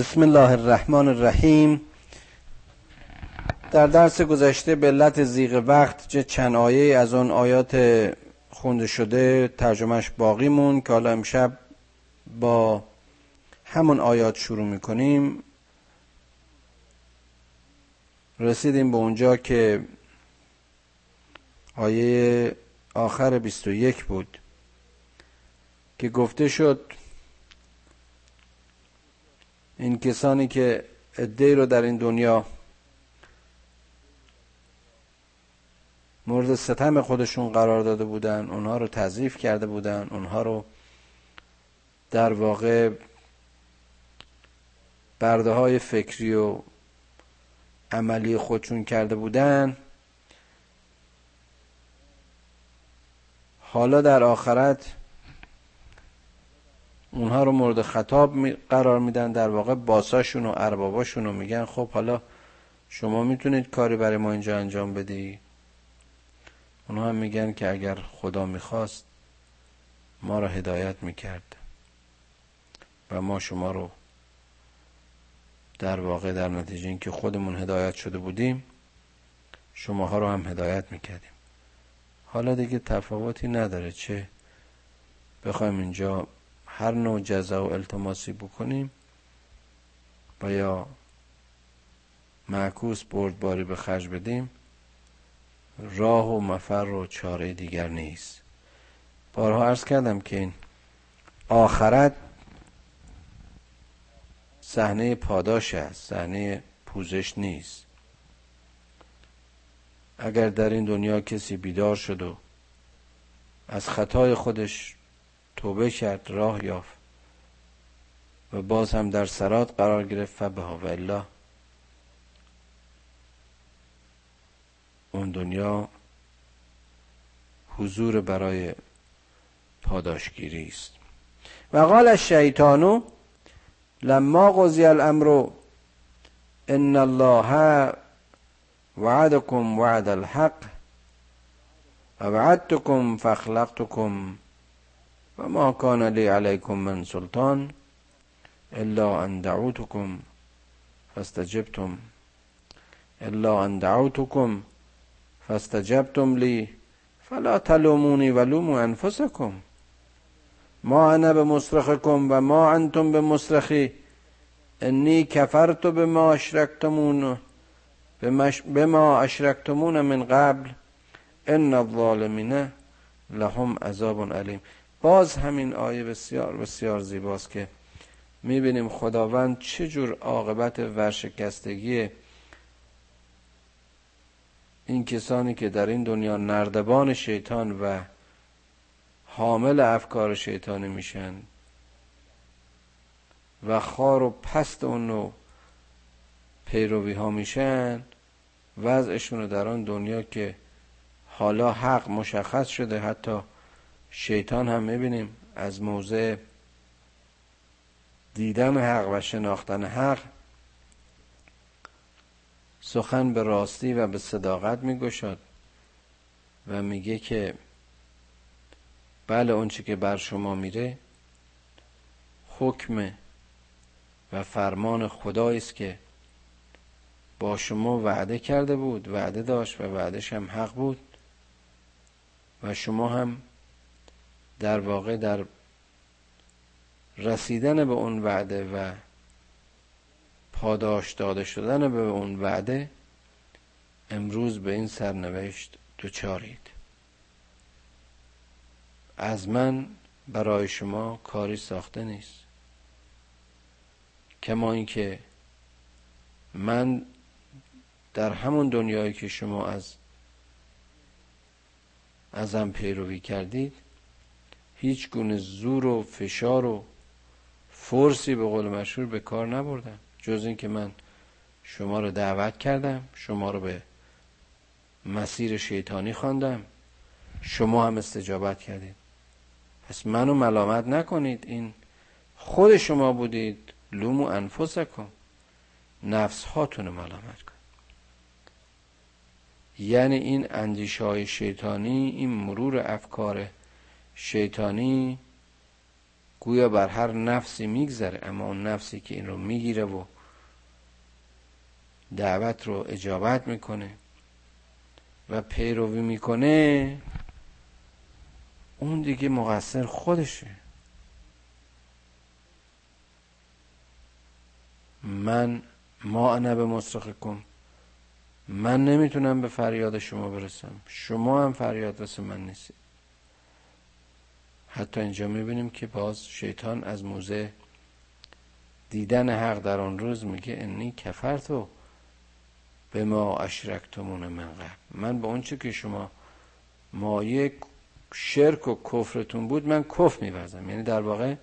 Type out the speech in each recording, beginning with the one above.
بسم الله الرحمن الرحیم. در درس گذشته به علت زیغ وقت چه چند آیه از آن آیات خونده شده ترجمهش باقی مون که حالا امشب با همون آیات شروع می‌کنیم. رسیدیم به اونجا که آیه آخر 21 بود که گفته شد این کسانی که عده رو در این دنیا مورد ستم خودشون قرار داده بودن اونها رو تضعیف کرده بودن اونها رو در واقع برده های فکری و عملی خودشون کرده بودن. حالا در آخرت اونها رو مورد خطاب قرار میدن در واقع باساشون و ارباباشون رو میگن. خب حالا شما می‌تونید کاری برای ما اینجا انجام بدی؟ اونها هم میگن که اگر خدا می‌خواست ما را هدایت می‌کرد و ما شما رو در واقع در نتیجه اینکه خودمون هدایت شده بودیم شماها رو هم هدایت می‌کردیم. حالا دیگه تفاوتی نداره چه بخوایم اینجا هر نوع جزا و التماسی بکنیم و یا معکوس بردباری به خرج بدیم راه و مفر و چاره دیگر نیست. بارها عرض کردم که این آخرت صحنه پاداش است صحنه پوزش نیست. اگر در این دنیا کسی بیدار شد و از خطای خودش توبه کرد راه یافت. و باز هم در سرات قرار گرفت. فبها و الله. اون دنیا حضور برای پاداشگیری است. و قال الشیطان لما قضی الامر ان الله وعدكم وعد الحق ووعدتكم فاخلقتكم وما كان لي عليكم من سلطان إلا أن دعوتكم فاستجبتم إلا أن دعوتكم فاستجبتم لي فلا تلوموني ولوموا أنفسكم ما أنا بمصرخكم وما أنتم بمصرخي إني كفرت بما أشركتمون بما أشركتمون من قبل إن الظالمين لهم عذاب أليم باز همین آیه بسیار بسیار زیباست که می‌بینیم خداوند چه جور عاقبت ورشکستگی این کسانی که در این دنیا نردبان شیطان و حامل افکار شیطانی میشن و خار و پست اون نوع پیروی ها میشن وضعشون در آن دنیا که حالا حق مشخص شده حتی شیطان هم می‌بینیم از موضع دیدن حق و شناختن حق سخن به راستی و به صداقت میگشاد و میگه که بله اونچه که بر شما میره حکم و فرمان خدایی است که با شما وعده کرده بود وعده داشت و وعدش هم حق بود و شما هم در واقع در رسیدن به اون وعده و پاداش داده شدن به اون وعده امروز به این سرنوشت دچارید از من برای شما کاری ساخته نیست. کما اینکه من در همون دنیایی که شما از ازم پیروی کردید هیچ گونه زور و فشار و فرسی به قول مشهور به کار نبردم جز اینکه من شما رو دعوت کردم شما رو به مسیر شیطانی خواندم. شما هم استجابت کردید. پس منو ملامت نکنید. این خود شما بودید. لومو انفسکم. نفس هاتون ملامت کن یعنی این اندیشه های شیطانی این مرور افکار شیطانی گویا بر هر نفسی میگذره اما اون نفسی که این رو می‌گیره و دعوت رو اجابت می‌کنه و پیروی می‌کنه اون دیگه مقصر خودشه. من ما انا به مصرخ کن من نمی‌تونم به فریاد شما برسم. شما هم فریاد رس من نیستید. حتی اینجا می‌بینیم که باز شیطان از موزه دیدن حق در آن روز میگه انی کفرتو به ما اشرکتمون من قبل. من به اونچه که شما مایه شرک و کفرتون بود من کف میورزم یعنی در واقع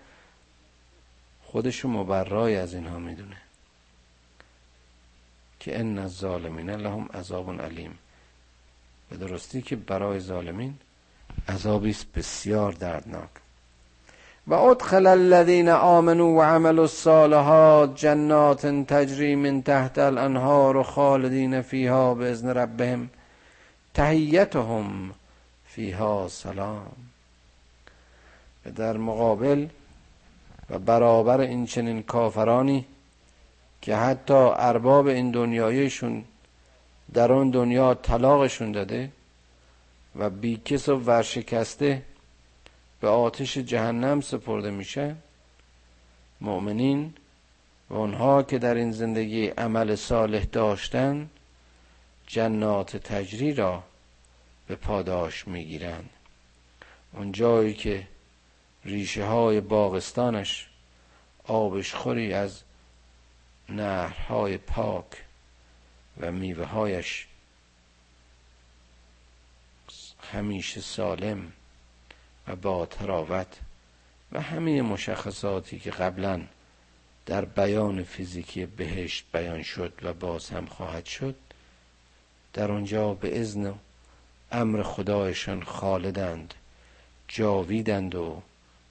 خودشو مبرای از اینها می‌دونه. که ان الظالمین لهم عذاب علیم. به درستی که برای ظالمین عذابی است بسیار دردناک. و ادخل الذين آمنوا وعملوا الصالحات جنات تجری من تحت الانهار خالدین فیها باذن ربهم. تحیتهم فیها سلام. و در مقابل و برابر این چنین کافرانی که حتی ارباب این دنیایشون در اون دنیا طلاقشون داده و بیکس و ورشکسته به آتش جهنم سپرده میشه. مؤمنین و اونها که در این زندگی عمل صالح داشتن جنات تجری را به پاداش می‌گیرند اون جایی که ریشه های باغستانش آبش خوری از نهرهای پاک و میوه هایش همیشه سالم و با تراوت و همه مشخصاتی که قبلا در بیان فیزیکی بهشت بیان شد و باز هم خواهد شد در آنجا به اذن امر خدایشان خالدند جاویدند و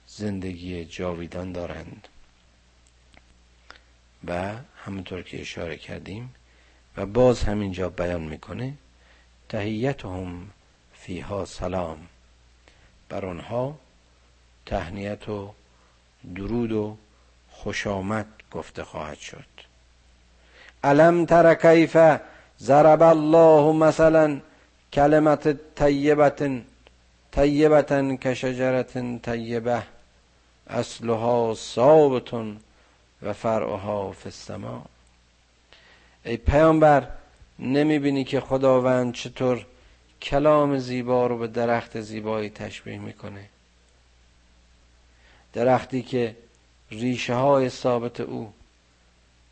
زندگی جاویدان دارند. و همونطور که اشاره کردیم و باز همینجا بیان می‌کنه تهیتهم فیها سلام. بر آنها تهنیت و درود و خوش آمد گفته خواهد شد. علم تر کیف ضرب الله مثلا کلمت طیبت طیبتا کشجرت طیبه اصلها ثابتون و فرعها فی ای پیامبر نمی‌بینی که خداوند چطور کلام زیبا رو به درخت زیبایی تشبیه می‌کنه. درختی که ریشه های ثابت او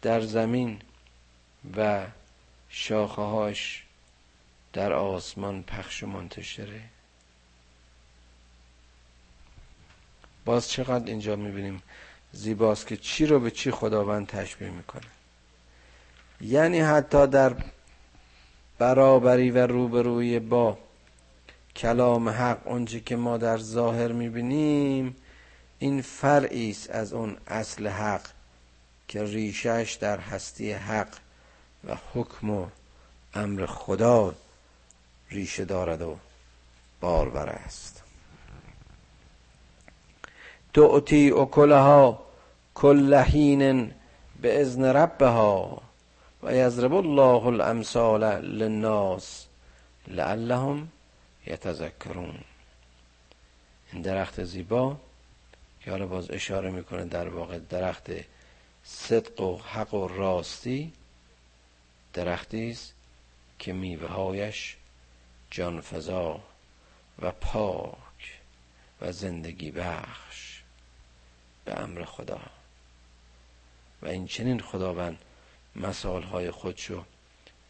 در زمین و شاخه هاش در آسمان پخش و منتشره. باز چقدر اینجا می‌بینیم زیباست که چی رو به چی خداوند تشبیه می‌کنه. یعنی حتی در برابری و روبروی با کلام حق اونچه که ما در ظاهر می‌بینیم این فرعی است از اون اصل حق که ریشش در هستی حق و حکم و امر خدا ریشه دارد و باربر است. تعطی اکلها کل حین به ازن ربها. و یضرب الله الامثال للناس لعلهم یتذکرون. این درخت زیبا که حالا باز اشاره می‌کنه در واقع درخت صدق و حق و راستی درختی است که میوه هایش جانفضا و پاک و زندگی بخش به امر خدا. و این چنین خداوند مسائل های خودشو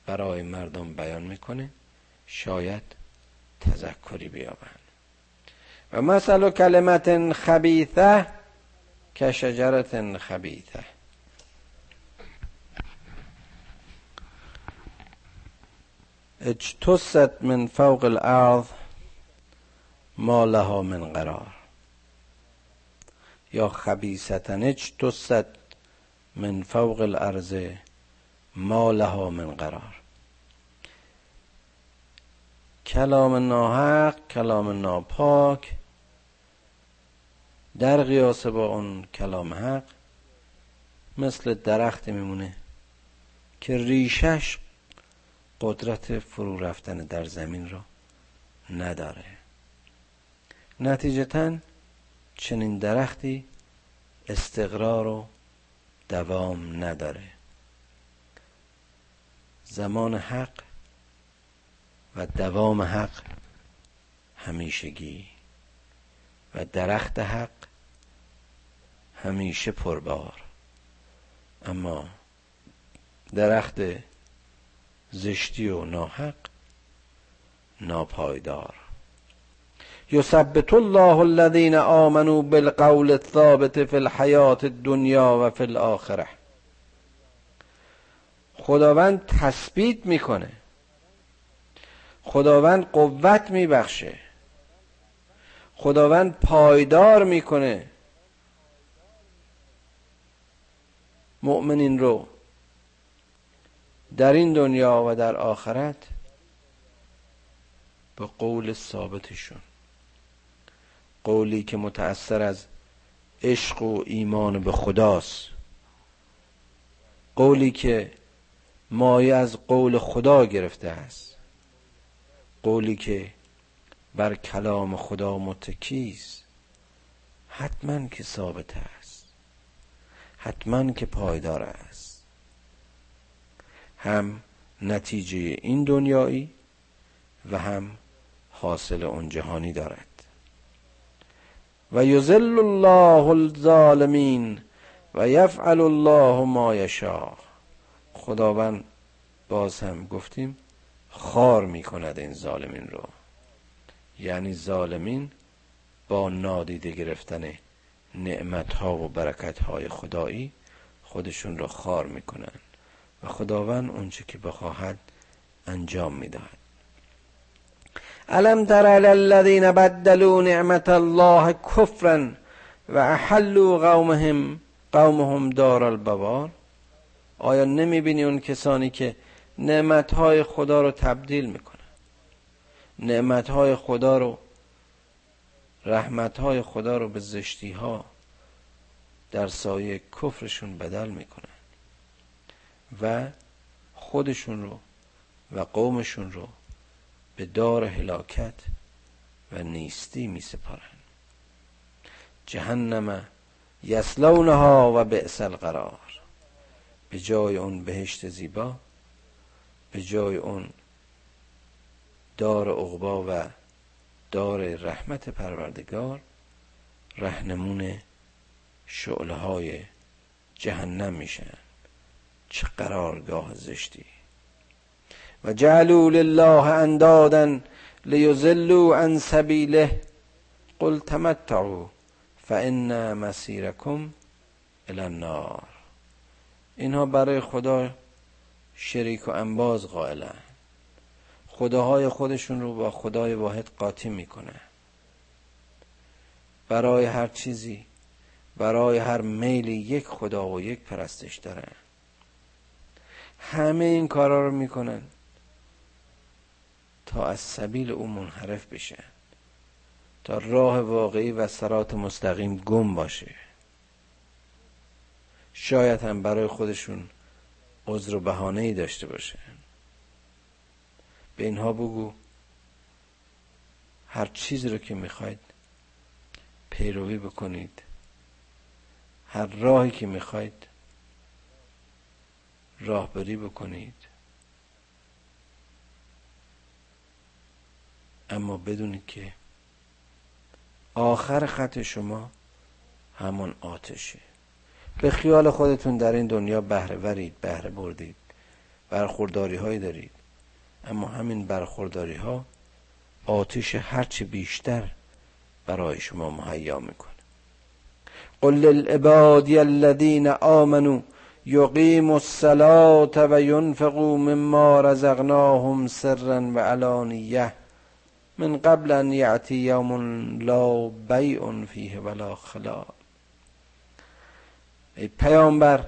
برای مردم بیان می‌کنه شاید تذکری بیابند. و مثل کلمت خبیثه که شجرت خبیثه. اجتست من فوق الارض ما لها من قرار. یا خبیثتن اجتست من فوق الارض ما لها من قرار. کلام ناحق کلام ناپاک در قیاس با اون کلام حق مثل درخت میمونه که ریشش قدرت فرو رفتن در زمین را نداره. نتیجتا چنین درختی استقرار و دوام نداره. زمان حق و دوام حق همیشگی و درخت حق همیشه پربار. اما درخت زشتی و ناحق ناپایدار. یثبت الله الذين آمنوا بالقول الثابت في الحیات الدنیا و فی الاخره خداوند تثبیت می‌کنه. خداوند قوت میبخشه. خداوند پایدار می‌کنه. مؤمنین رو در این دنیا و در آخرت به قول ثابتشون. قولی که متأثر از عشق و ایمان به خداست. قولی که مایه از قول خدا گرفته است. قولی که بر کلام خدا متکیست. حتما که ثابت است. حتما که پایدار است. هم نتیجه این دنیایی و هم حاصل اون جهانی دارد. و یذل الله الظالمین و یفعل الله ما یشاء. خداوند باز هم گفتیم خار می‌کند این ظالمین رو. یعنی ظالمین با نادیده گرفتن نعمت ها و برکت های خدایی خودشون رو خار می‌کنن. و خداوند اونچه که بخواهد انجام می‌دهد. الم تر علی الذین بدلوا نعمت الله کفرا و احلوا قومهم قومهم دار البوار؟ آیا نمی‌بینی اون کسانی که نعمتهای خدا رو تبدیل می‌کنن؟ نعمتهای خدا رو رحمتهای خدا رو به زشتی ها در سایه کفرشون بدل می‌کنن و خودشون رو و قومشون رو به دار هلاکت و نیستی می سپارن جهنم یسلونها و بئس القرار. به جای اون بهشت زیبا به جای اون دار عقبا و دار رحمت پروردگار رهنمون شعله های جهنم میشن چه قرارگاه زشتی. و جعلوا لله اندادا لیضلوا عن سبیله. قل تمتعوا فان مسیرکم الى النار. اینها برای خدا شریک و انباز قائلن. خداهای خودشون رو با خدای واحد قاطی می‌کنه. برای هر چیزی برای هر میلی یک خدا و یک پرستش دارن. همه این کارا رو می‌کنن تا از سبیل او منحرف بشن. تا راه واقعی و سرات مستقیم گم باشه. شاید هم برای خودشون عذر و بهانه ای داشته باشن به اینها بگو هر چیزی رو که می‌خواید پیروی بکنید. هر راهی که می‌خواید راهبری بکنید. اما بدونید که آخر خط شما همون آتشه. به خیال خودتون در این دنیا بهره ورید بهره بردید. برخورداری هایی دارید. اما همین برخورداری ها آتش هرچه بیشتر برای شما مهیا می‌کنه. قل للعبادی الذین آمنوا یقیموا الصلاة و ینفقوا مما رزقناهم سرا و علانیه من قبل ان یعتی یوم لا بیع فیه ولا خلال ای پیامبر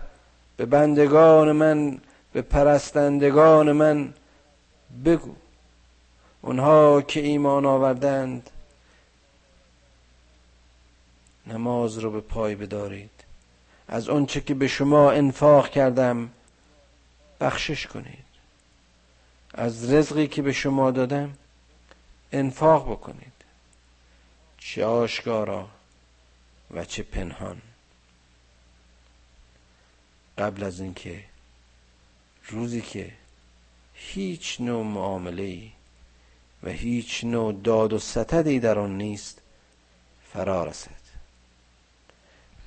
به بندگان من به پرستندگان من بگو. اونها که ایمان آوردند نماز رو به پای بدارید. از آنچه که به شما انفاق کردم بخشش کنید. از رزقی که به شما دادم انفاق بکنید. چه آشکارا و چه پنهان. قبل از اینکه روزی که هیچ نوع معامله و هیچ نوع داد و ستدی در آن نیست فرا رسد.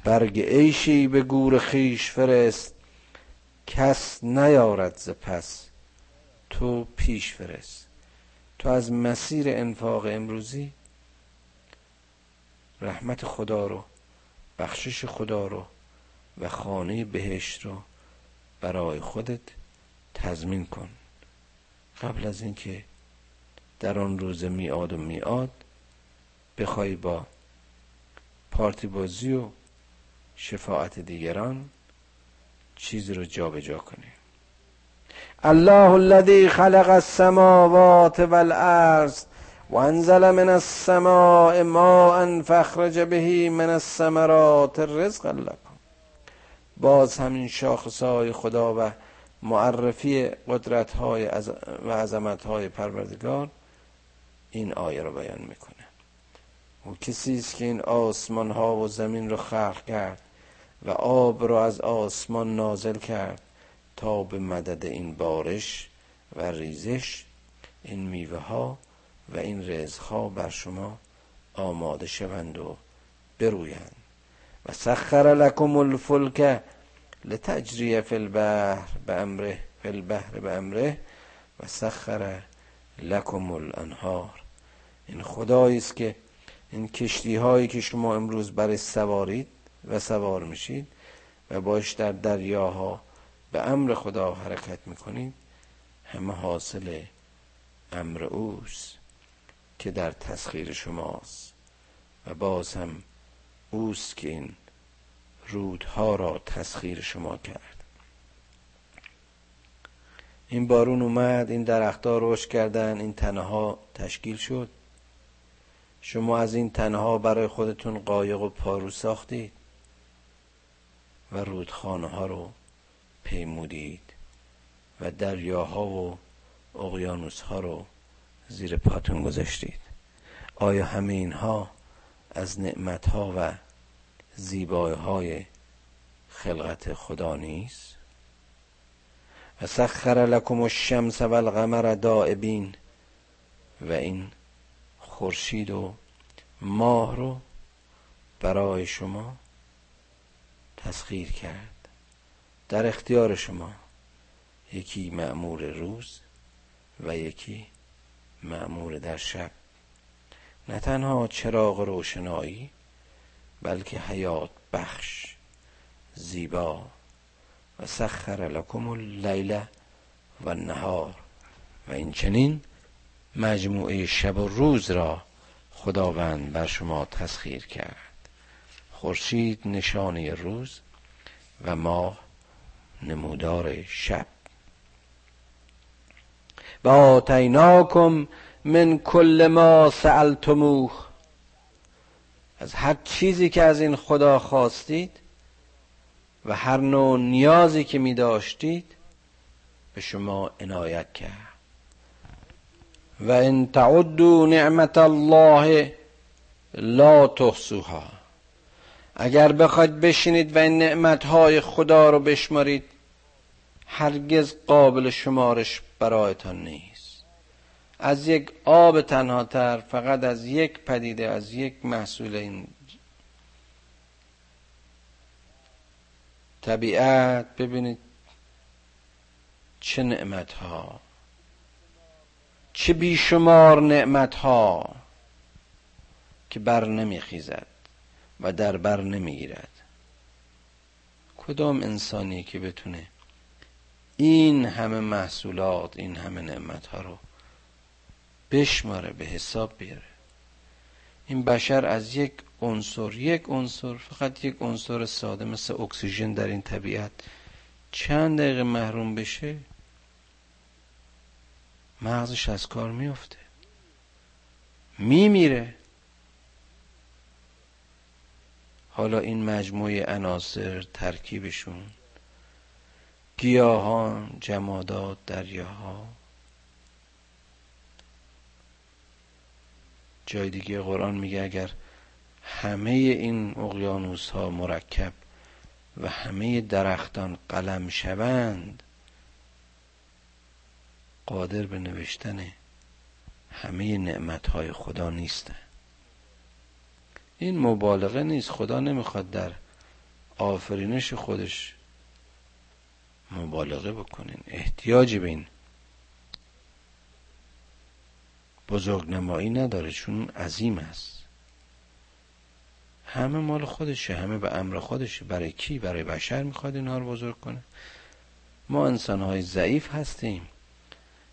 برگ عیشی به گور خیش فرست کس نیارد ز پس تو پیش فرست. تو از مسیر انفاق امروزی رحمت خدا رو بخشش خدا رو و خانه بهشت رو برای خودت تضمین کن. قبل از اینکه در آن روز میاد و میاد بخوای با پارتی بازی و شفاعت دیگران چیزی رو جابجا جا کنی. الله الذي خلق السماوات والارض وانزل من السماء ماء فاخرج به من الثمرات الرزق لكم باز همین شاخصهای خدا و معرفی قدرت های و عظمت های پروردگار این آیه رو بیان می‌کنه. او کسی است که این آسمان ها و زمین رو خلق کرد و آب رو از آسمان نازل کرد تا به مدد این بارش و ریزش این میوه ها و این رزق ها بر شما آماده شوند و برویند. و سخر لکم الفلک لتجریه فی البحر به امره فی البحر به امره و سخر لکم الانهار این خدایی است که این کشتی هایی که شما امروز برای سوارید و سوار میشید و باش در دریاها به امر خدا حرکت می‌کنید همه حاصل امر اوست که در تسخیر شماست و باز هم اوست که این رودها را تسخیر شما کرد. این بارون اومد این درختها رشد کردن این تنها تشکیل شد. شما از این تنها برای خودتون قایق و پارو ساختید و رودخانه ها رو پیمودید و دریاها و اقیانوس ها رو زیر پاتون گذاشتید. آیا همه اینها از نعمت ها و زیبایی های خلقت خدا نیست؟ و سخر لکم الشمس و القمر دائبین و این خورشید و ماه رو برای شما تسخیر کرد. در اختیار شما یکی معمور روز و یکی معمور در شب. نه تنها چراغ روشنایی بلکه حیات بخش زیبا و سخر لکم اللیل و النهار. و این چنین مجموعه شب و روز را خداوند بر شما تسخیر کرد. خورشید نشانه روز و ماه نمودار شب. و آتیناکم من کل ما سألتموه. از هر چیزی که از این خدا خواستید و هر نوع نیازی که می داشتید به شما عنایت کرد. و ان تعدوا نعمت الله لا تحصوها. اگر بخواید بشینید و این نعمتهای خدا رو بشمارید هرگز قابل شمارش برایتان نیست. از یک آب تنها تر فقط از یک پدیده از یک محصول این طبیعت. ببینید چه نعمت ها چه بیشمار نعمت ها که بر نمیخیزد و در بر نمی‌گیرد. کدام انسانی که بتونه این همه محصولات این همه نعمت ها رو بشماره به حساب بیاره. این بشر از یک عنصر یک عنصر فقط یک عنصر ساده مثل اکسیژن در این طبیعت چند دقیقه محروم بشه مغزش از کار میفته میمیره. حالا این مجموعه عناصر ترکیبشون گیاهان جمادات دریاها جای دیگه قرآن میگه اگر همه این اقیانوس ها مرکب و همه درختان قلم شوند قادر به نوشتن همه نعمت های خدا نیستن. این مبالغه نیست. خدا نمی‌خواد در آفرینش خودش مبالغه بکنین احتیاجی به این بزرگ نمایی نداره چون عظیم است. همه مال خودشه همه به امر خودشه. برای کی؟ برای بشر می‌خواد اینها رو بزرگ کنه. ما انسان های ضعیف هستیم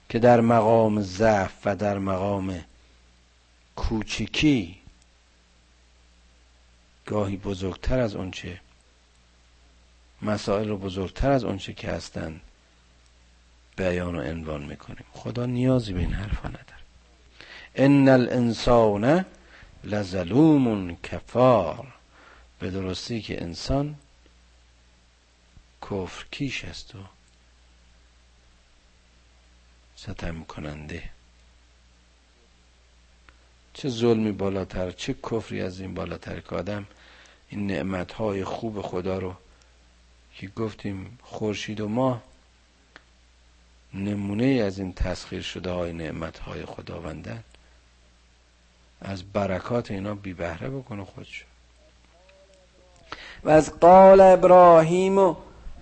که در مقام ضعف و در مقام کوچکی گاهی بزرگتر از اونچه مسائل رو بزرگتر از اونچه که هستن بیان و عنوان می‌کنیم. خدا نیازی به این حرفا نداره. ان الانسان لظلوم کفار به درستی که انسان کفر کیش است و ستم کننده چه ظلمی بالاتر چه کفری از این بالاتر که آدم این نعمتهای خوب خدا رو که گفتیم خورشید و ماه نمونه از این تسخیر شده های نعمت های خداوندن. از برکات اینا بی بهره بکنه خودشو. و از قال ابراهیم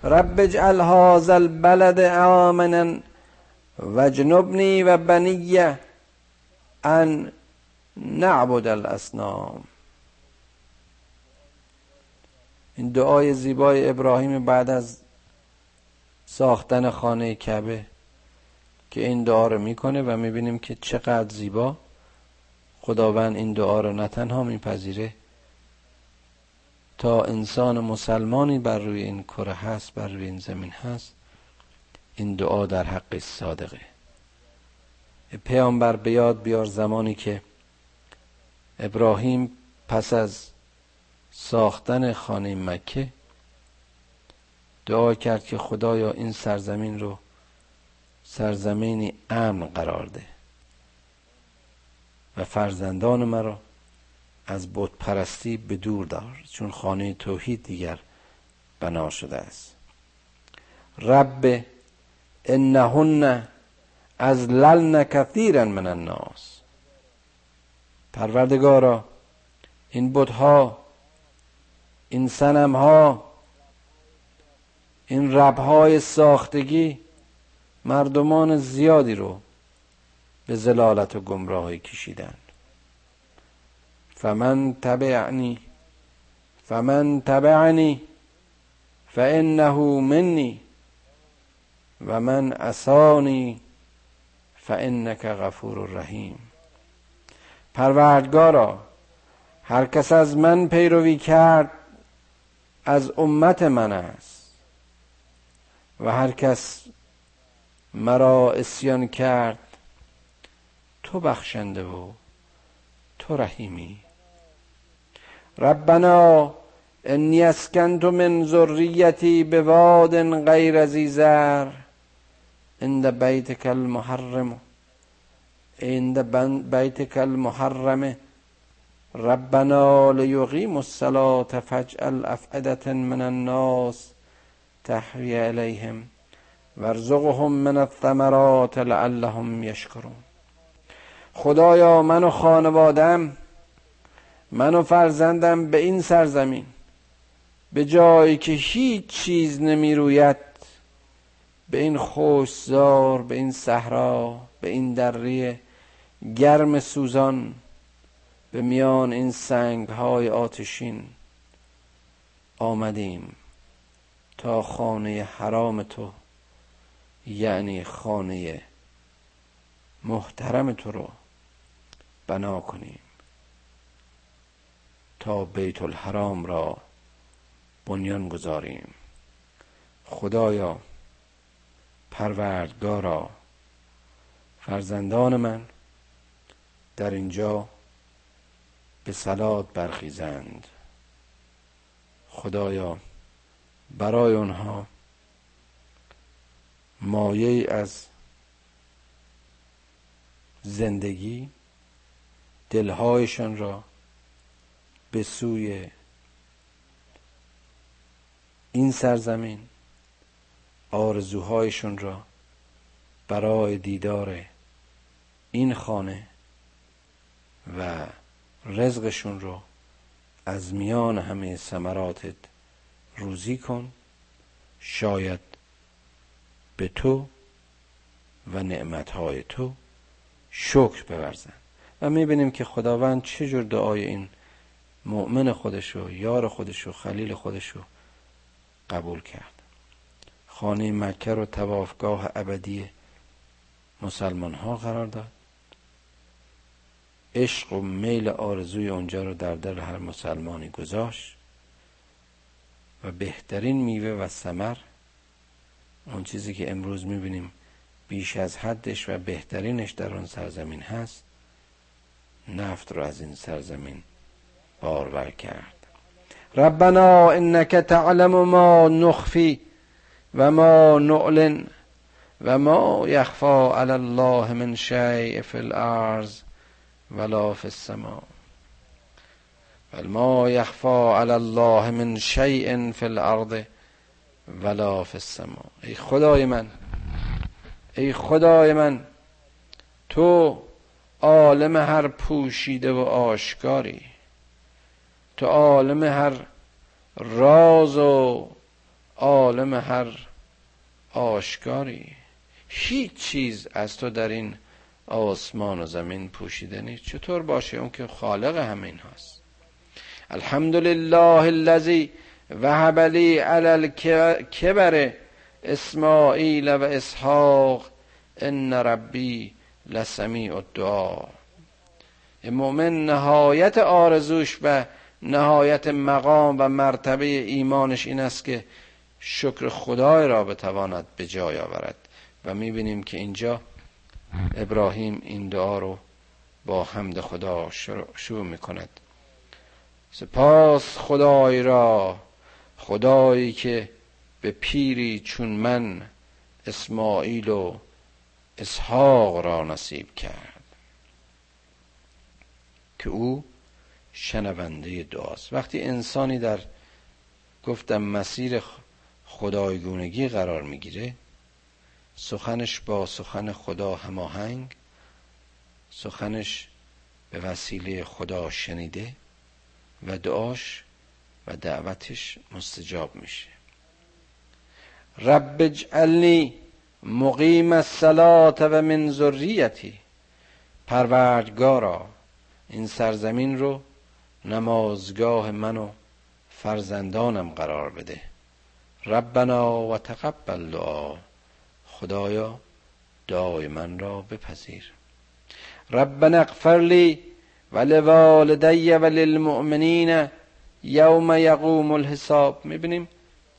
رب اجعل هذا البلد آمنا وجنبنی و بنیه ان نعبد الاسنام. این دعای زیبای ابراهیم بعد از ساختن خانه کعبه که این دعا رو می‌کنه و می‌بینیم که چقدر زیبا. خداوند این دعا رو نه تنها میپذیره تا انسان مسلمانی بر روی این کره هست بر روی این زمین هست این دعا در حق صادقه. پیامبر بیاد بیار زمانی که ابراهیم پس از ساختن خانه مکه دعا کرد که خدایا این سرزمین رو سرزمینی امن قرار ده. و فرزندان مرا از بت پرستی به دور دار چون خانه توحید دیگر بنا شده است. رب انهن از للن کثیرا من الناس. پروردگارا این بتها این سنم ها این رب های ساختگی مردمان زیادی رو به زلالت و گمراهی کشیدن. فمن تبعنی فمن تبعنی فانه منی و من اسانی فانک غفور رحیم پروردگارا هر کس از من پیروی کرد از امت من است. و هر کس مرا اسیان کرد تو بخشنده و تو رحیمی. ربنا انی اسکنت من ذریتی به واد غیر ذی عند بیتک المحرم. عند بیتک المحرم. ربنا لیقیم الصلاة فاجعل افعدة من الناس تحوی الیهم وارزقهم من الثمرات لعلهم یشکرون. خدایا من و خانوادم من و فرزندم به این سرزمین. به جایی که هیچ چیز نمی روید به این خوشزار به این صحرا به این دره گرم سوزان به میان این سنگ های آتشین آمدیم تا خانه حرام تو یعنی خانه محترم تو رو بنا کنیم. تا بیت الحرام را بنیان گذاریم. خدایا پروردگارا فرزندان من در اینجا به سلات برخیزند. خدایا برای آنها مایه از زندگی دلهایشان را به سوی این سرزمین آرزوهایشون را برای دیدار این خانه و رزقشون رو از میان همه ثمراتت روزی کن. شاید به تو و نعمتهای تو شکر بورزن و می‌بینیم که خداوند چه جور دعای این مؤمن خودشو یار خودشو خلیل خودشو قبول کرد. خانه مکه رو توافگاه ابدی مسلمان ها قرار داد. عشق و میل آرزوی اونجا رو در دل هر مسلمانی گذاشت و بهترین میوه و ثمر اون چیزی که امروز می‌بینیم بیش از حدش و بهترینش در اون سرزمین هست نفت رو از این سرزمین بارور کرد. ربنا انك تعلم ما نخفی و ما نعلن و ما یخفا علی الله من شیء فی الارض ولا فی السماء. ما یخفا علی الله من شیء فی الارض ولا فی السماء. ای خدای من ای خدای من تو عالم هر پوشیده و آشکاری. تو عالم هر راز و عالم هر آشکاری. هیچ چیز از تو در این آسمان و زمین پوشیده نیست. چطور باشه اون که خالق همین هاست الحمدلله الذی وهب لی علی الکبر اسماعیل و اسحاق ان ربی لسمیع الدعا. مؤمن نهایت آرزوش و نهایت مقام و مرتبه ایمانش این است که شکر خدای را بتواند به جای آورد و می‌بینیم که اینجا ابراهیم این دعا رو با حمد خدا شروع می‌کند. سپاس خدای را خدایی که به پیری چون من اسماعیل و اسحاق را نصیب کرد که او شنونده دعاست. وقتی انسانی در گفتم مسیر خدایگونگی قرار می‌گیره سخنش با سخن خدا هماهنگ سخنش به وسیله خدا شنیده و دعاش و دعوتش مستجاب میشه. رب اجعلنی مقیم الصلاة و من ذریتی. پروردگارا این سرزمین رو نمازگاه من و فرزندانم قرار بده. ربنا و تقبل دعا. خدایا دعای من را بپذیر. ربنا اغفر لی و لوالدی و للمؤمنین یوم یقوم الحساب. می‌بینیم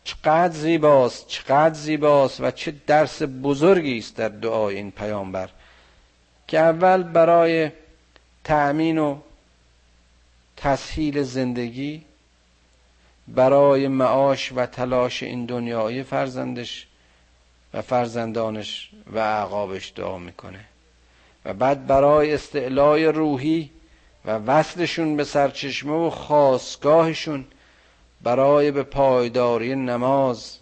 چقدر زیباست چقدر زیباست و چه درس بزرگی است در دعای این پیامبر که اول برای تأمین و تسهیل زندگی برای معاش و تلاش این دنیای فرزندش و فرزندانش و اعقابش دعا می‌کنه. و بعد برای استعلای روحی و وصلشون به سرچشمه و خواستگاهشون برای به پایداری نماز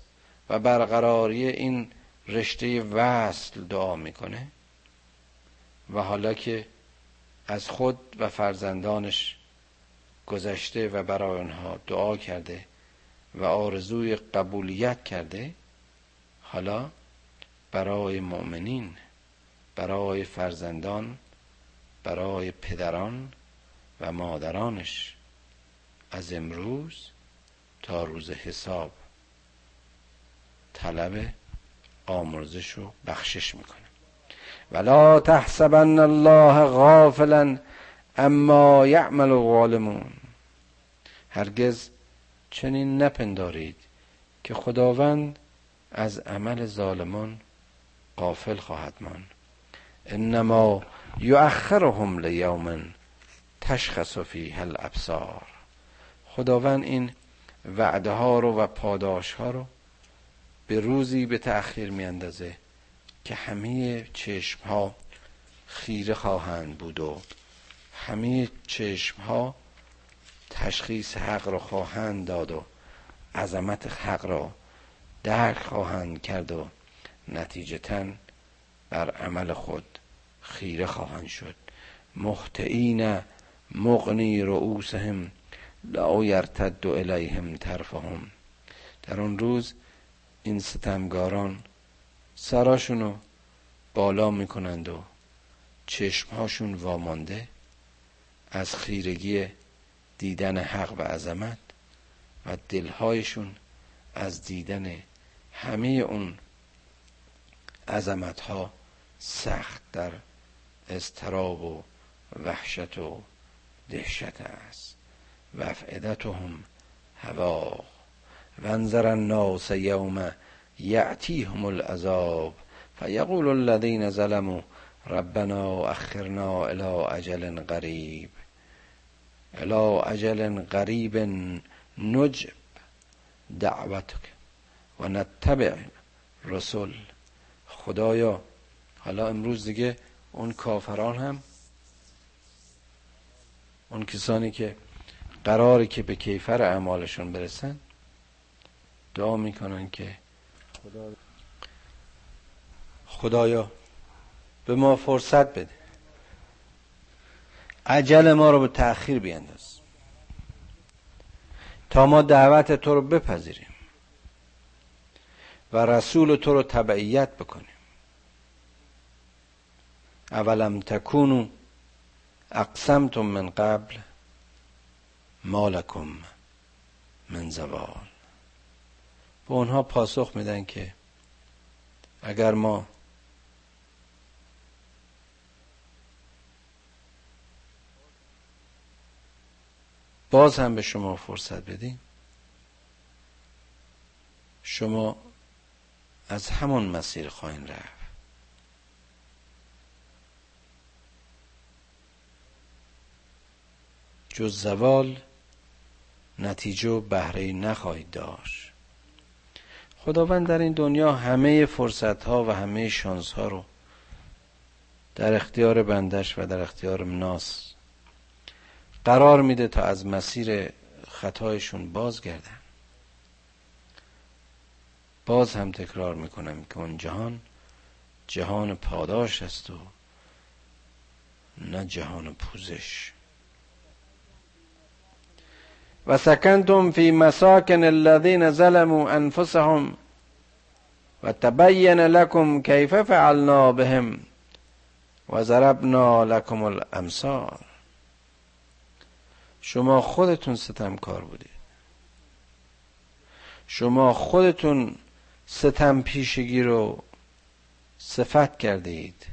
و برقراری این رشته وصل دعا می‌کنه. و حالا که از خود و فرزندانش گذشته و برای آنها دعا کرده و آرزوی قبولیت کرده حالا برای مؤمنین برای فرزندان برای پدران و مادرانش از امروز تا روز حساب. طلب آمرزش و بخشش می‌کنه ولا تحسبن الله غافلا اما یعمل الظالمون. هرگز چنین نپندارید که خداوند از عمل ظالمان قافل خواهد ماند. انما یؤخرهم لیوم تشخص فیه الابصار. خداوند این وعده ها رو و پاداش ها رو به روزی به تأخیر میاندازه که همه چشم ها خیره خواهند بود و همه چشم ها تشخیص حق را خواهند داد و عظمت حق را درک خواهند کرد و نتیجتا بر عمل خود خیره خواهند شد. محتعین مغنی رؤوسهم لا یرتد الیهم طرفهم. در اون روز این ستمگاران سراشونو بالا می‌کنند و چشمهاشون وامانده از خیرگی دیدن حق و عظمت و دلهایشون از دیدن همه اون عظمت ها سخت در استراب و وحشت و دهشت است. و افعدتهم هوا. وانظر الناس یوم یعتیهم العذاب فیقول الذین ظلموا ربنا اخرنا الى اجل قریب الى اجل قریب نجب دعوتک و نتبع رسول خدایا حالا امروز دیگه اون کافران هم اون کسانی که قراری که به کیفر اعمالشون برسن. دعا می‌کنن که خدایا به ما فرصت بده. عجل ما رو به تأخیر بینداز تا ما دعوت تو رو بپذیریم و رسول تو رو تبعیت بکنیم. اولم تکونو اقسمتم من قبل. مالکم من زوال. به اونها پاسخ میدن که اگر ما باز هم به شما فرصت بدیم شما از همون مسیر خواهید رفت. جز زوال نتیجه و بهره نخواهید داشت. خداوند در این دنیا همه فرصت ها و همه شانس ها رو در اختیار بندش و در اختیار مناس قرار میده تا از مسیر خطایشون بازگردن. باز هم تکرار می‌کنم که اون جهان جهان پاداش است و نه جهان پوزش. و سکنتم فی مساکن الذین ظلموا انفسهم و تبین لكم کیف فعلنا بهم و ضربنا لكم الامثال شما خودتون ستمکار بودید. شما خودتون ستم پیشگی رو صفت کرده اید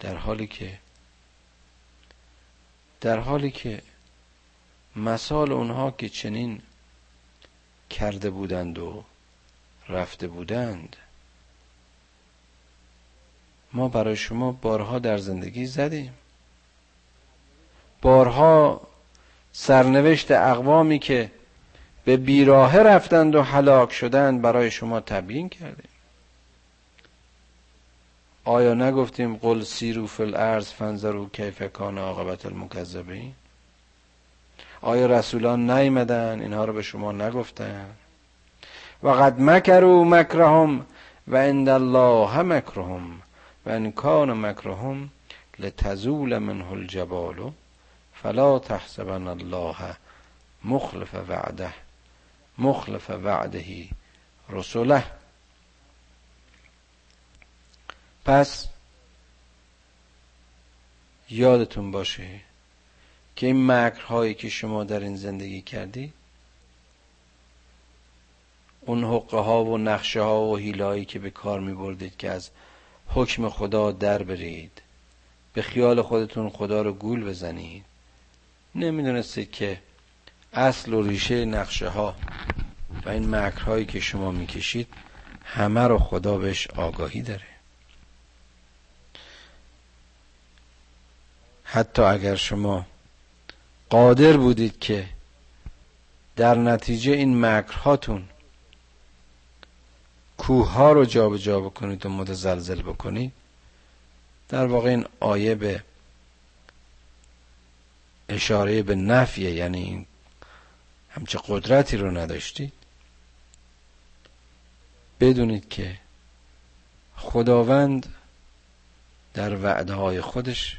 در حالی که در حالی که مثال اونها که چنین کرده بودند و رفته بودند ما برای شما بارها در زندگی زدیم. بارها سرنوشت اقوامی که به بیراه رفتند و هلاک شدند برای شما تبیین کردیم. آیا نگفتیم قل سیرو فی الارض فنظرو کیف کان عاقبت المکذبین؟ آیا رسولان نیمدن؟ اینها رو به شما نگفتن. و قد مکروا مکرهم و عند الله مکرهم و ان کان مکرهم لتزول منه الجبال فلا تحسبن الله مخلف وعده مخلف وعده رسوله پس یادتون باشه که این مکرهایی که شما در این زندگی کردی اون حقه ها و نقشه ها و هیلایی که به کار می بردید که از حکم خدا در برید به خیال خودتون خدا رو گول بزنید. نمی‌دونستید که اصل و ریشه نقشه ها و این مکرهایی که شما می‌کشید همه رو خدا بهش آگاهی داره. حتی اگر شما قادر بودید که در نتیجه این مکرهاتون کوه ها رو جابجا جا بکنید و متزلزل بکنید در واقع این آیه به اشاره به نفیه یعنی همچه قدرتی رو نداشتید بدونید که خداوند در وعده های خودش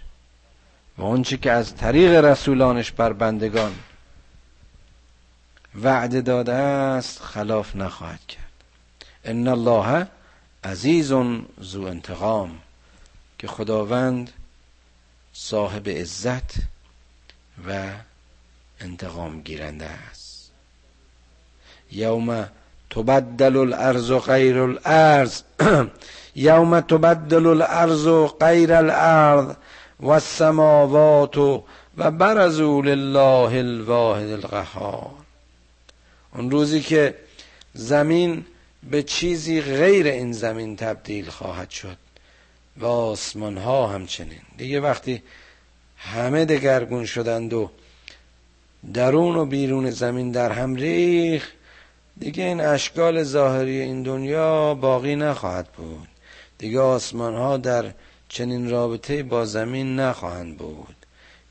و اونچه که از طریق رسولانش بر بندگان وعده داده است خلاف نخواهد کرد. ان الله عزیز ذو انتقام که خداوند صاحب عزت و انتقام گیرنده است. یوم تبدل الارض غیر الارض یوم تبدل الارض غیر الارض و السماوات و برزول لله الواحد القهار. اون روزی که زمین به چیزی غیر این زمین تبدیل خواهد شد و آسمان ها همچنین. دیگه وقتی همه دگرگون شدند و درون و بیرون زمین در هم ریخ دیگه این اشکال ظاهری این دنیا باقی نخواهد بود. دیگه آسمان ها در چنین رابطه با زمین نخواهند بود.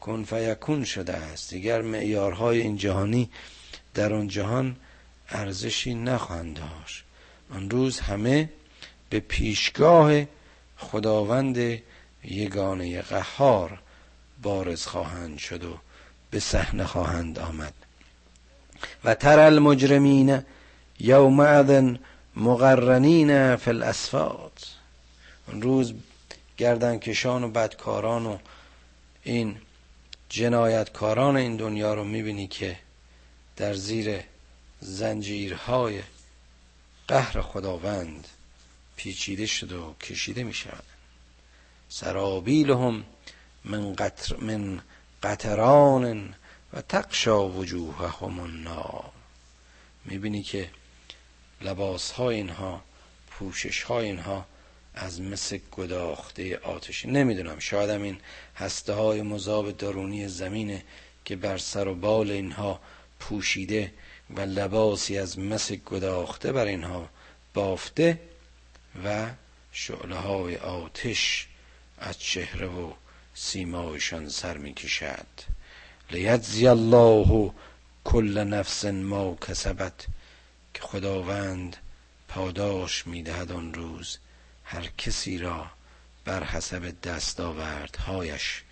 کن فیکون شده است. دیگر معیارهای این جهانی در آن جهان ارزشی نخواهند داشت. آن روز همه به پیشگاه خداوند یگانه قهار بارز خواهند شد و به صحنه خواهند آمد. و تر المجرمین یومئذ مقرنین فی الاسفات اون روز گردنکشان و بدکاران و این جنایتکاران این دنیا رو می‌بینی که در زیر زنجیرهای قهر خداوند پیچیده شده و کشیده می شود سرابیلهم من, قطر من قطران و تقشا وجوههم النار. می‌بینی که لباس های اینها پوشش های اینها از مثل گداخته آتشی. نمی‌دونم شاید این هسته های مذاب درونی زمینه که بر سر و بال اینها پوشیده و لباسی از مس گداخته بر اینها بافته و شعله های آتش از چهره و سیمایشان سر می کشد لیجزی الله کل نفس ما کسبت که خداوند پاداش می‌دهد آن روز. هر کسی را بر حسب دستاوردهایش.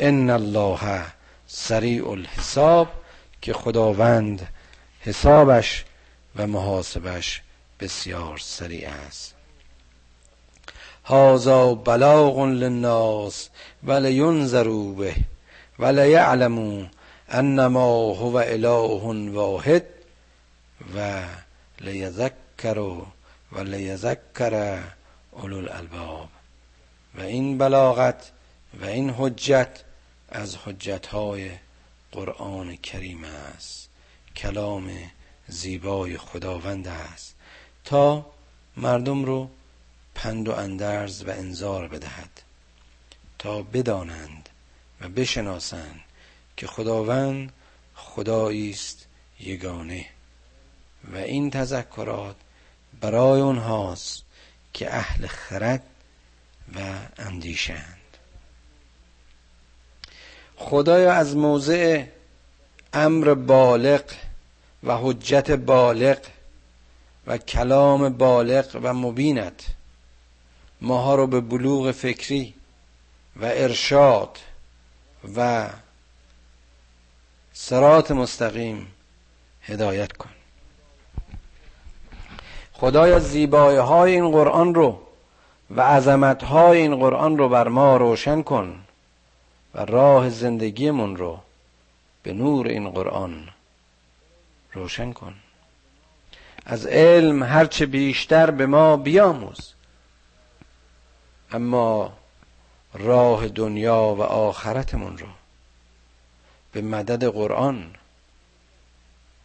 ان الله سریع الحساب که خداوند حسابش و محاسبش بسیار سریع است. هازا بلاغ للناس ولینذروا به ولیعلموا انما هو اله واحد و لیذکر و لیذکر اولو الالباب و این بلاغت و این حجت از حجتهای قرآن کریم است. کلام زیبای خداوند است. تا مردم رو پند و اندرز و انذار بدهد. تا بدانند و بشناسند که خداوند خدایی است یگانه. و این تذکرات برای اونهاست که اهل خرد و اندیشند خدایا از موضع امر بالغ و حجت بالغ و کلام بالغ و مبینت ماها رو به بلوغ فکری و ارشاد و سرات مستقیم هدایت کن. خدایا زیبایی های این قرآن رو و عظمت های این قرآن رو بر ما روشن کن و راه زندگیمون رو به نور این قرآن روشن کن. از علم هرچه بیشتر به ما بیاموز اما راه دنیا و آخرتمون رو به مدد قرآن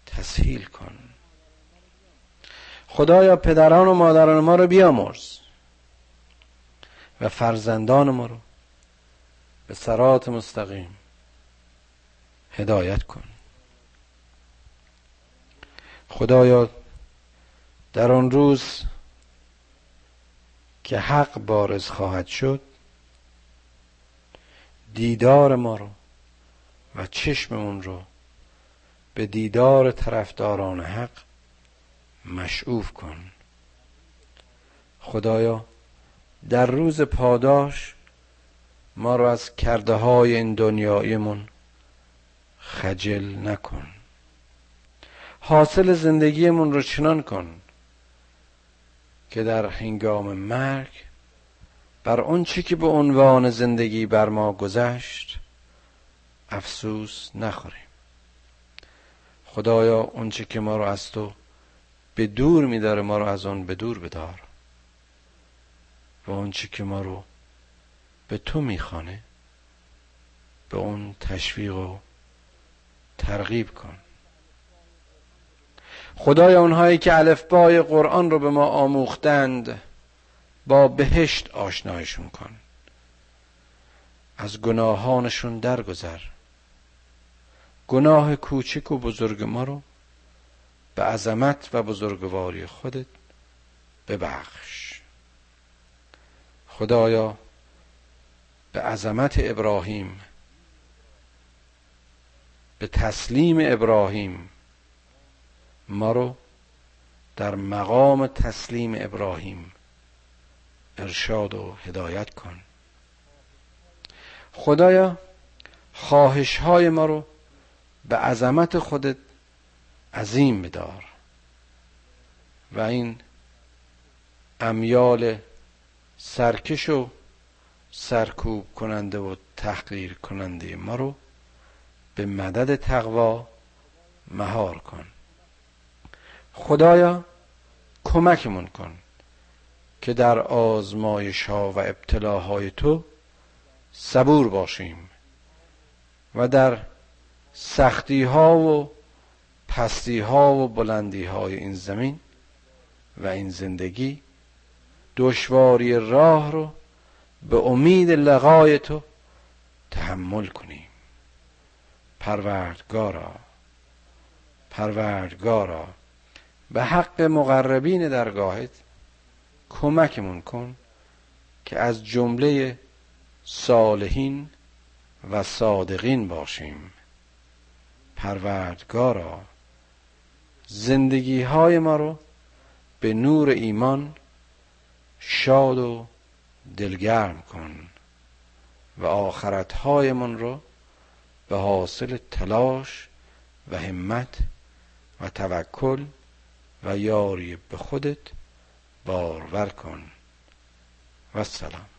تسهیل کن. خدایا پدران و مادران ما رو بیامرز. و فرزندان ما رو به سرات مستقیم هدایت کن. خدایا در آن روز که حق بارز خواهد شد دیدار ما رو و چشممون رو به دیدار طرفداران حق مشعوف کن. خدایا در روز پاداش ما رو از کرده های این دنیایمون خجل نکن. حاصل زندگیمون رو چنان کن که در هنگام مرگ بر اون چی که به عنوان زندگی بر ما گذشت افسوس نخوریم. خدایا اون چی که ما رو از تو به دور میداره ما رو از اون به دور بدار. و چی که ما رو به تو می‌خوانه به اون تشویق و ترغیب کن. خدای اونهایی که الفبای قرآن رو به ما آموختند با بهشت آشنایشون کن. از گناهانشون درگذر. گناه کوچک و بزرگ ما رو به عظمت و بزرگواری خودت ببخش. خدایا به عظمت ابراهیم به تسلیم ابراهیم ما رو در مقام تسلیم ابراهیم ارشاد و هدایت کن. خدایا خواهش های ما رو به عظمت خودت عظیم بدار و این امیال سرکش و سرکوب کننده و تحقیر کننده ما رو به مدد تقوا مهار کن. خدایا کمکمون کن که در آزمایش ها و ابتلاهای تو صبور باشیم و در سختی ها و پستی ها و بلندی های این زمین و این زندگی دشواری راه رو به امید لقای تو تحمل کنیم. پروردگارا پروردگارا به حق مقربین درگاهت کمکمون کن که از جمله صالحین و صادقین باشیم. پروردگارا زندگی های ما رو به نور ایمان شاد و دلگرم کن و آخرت هایمان رو به حاصل تلاش و همت و توکل و یاری به خودت بارور کن. و سلام.